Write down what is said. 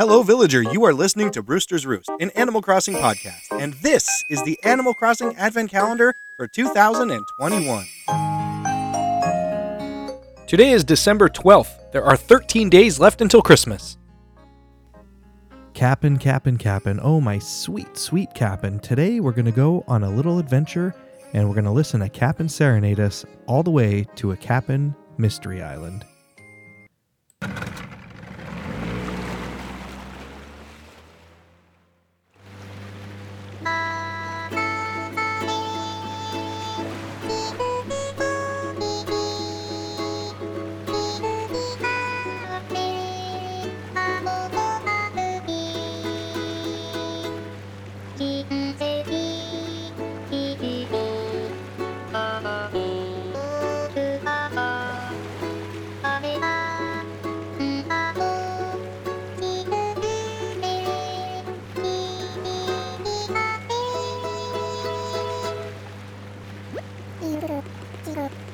Hello, villager. You are listening to Brewster's Roost, an Animal Crossing podcast, and this is the Animal Crossing Advent Calendar for 2021. Today is December 12th. There are 13 days left until Christmas. Cap'n, Cap'n, Cap'n. Oh, my sweet, sweet Cap'n. Today we're going to go on a little adventure and we're going to listen to Cap'n serenade us all the way to a Cap'n Mystery Island. いる。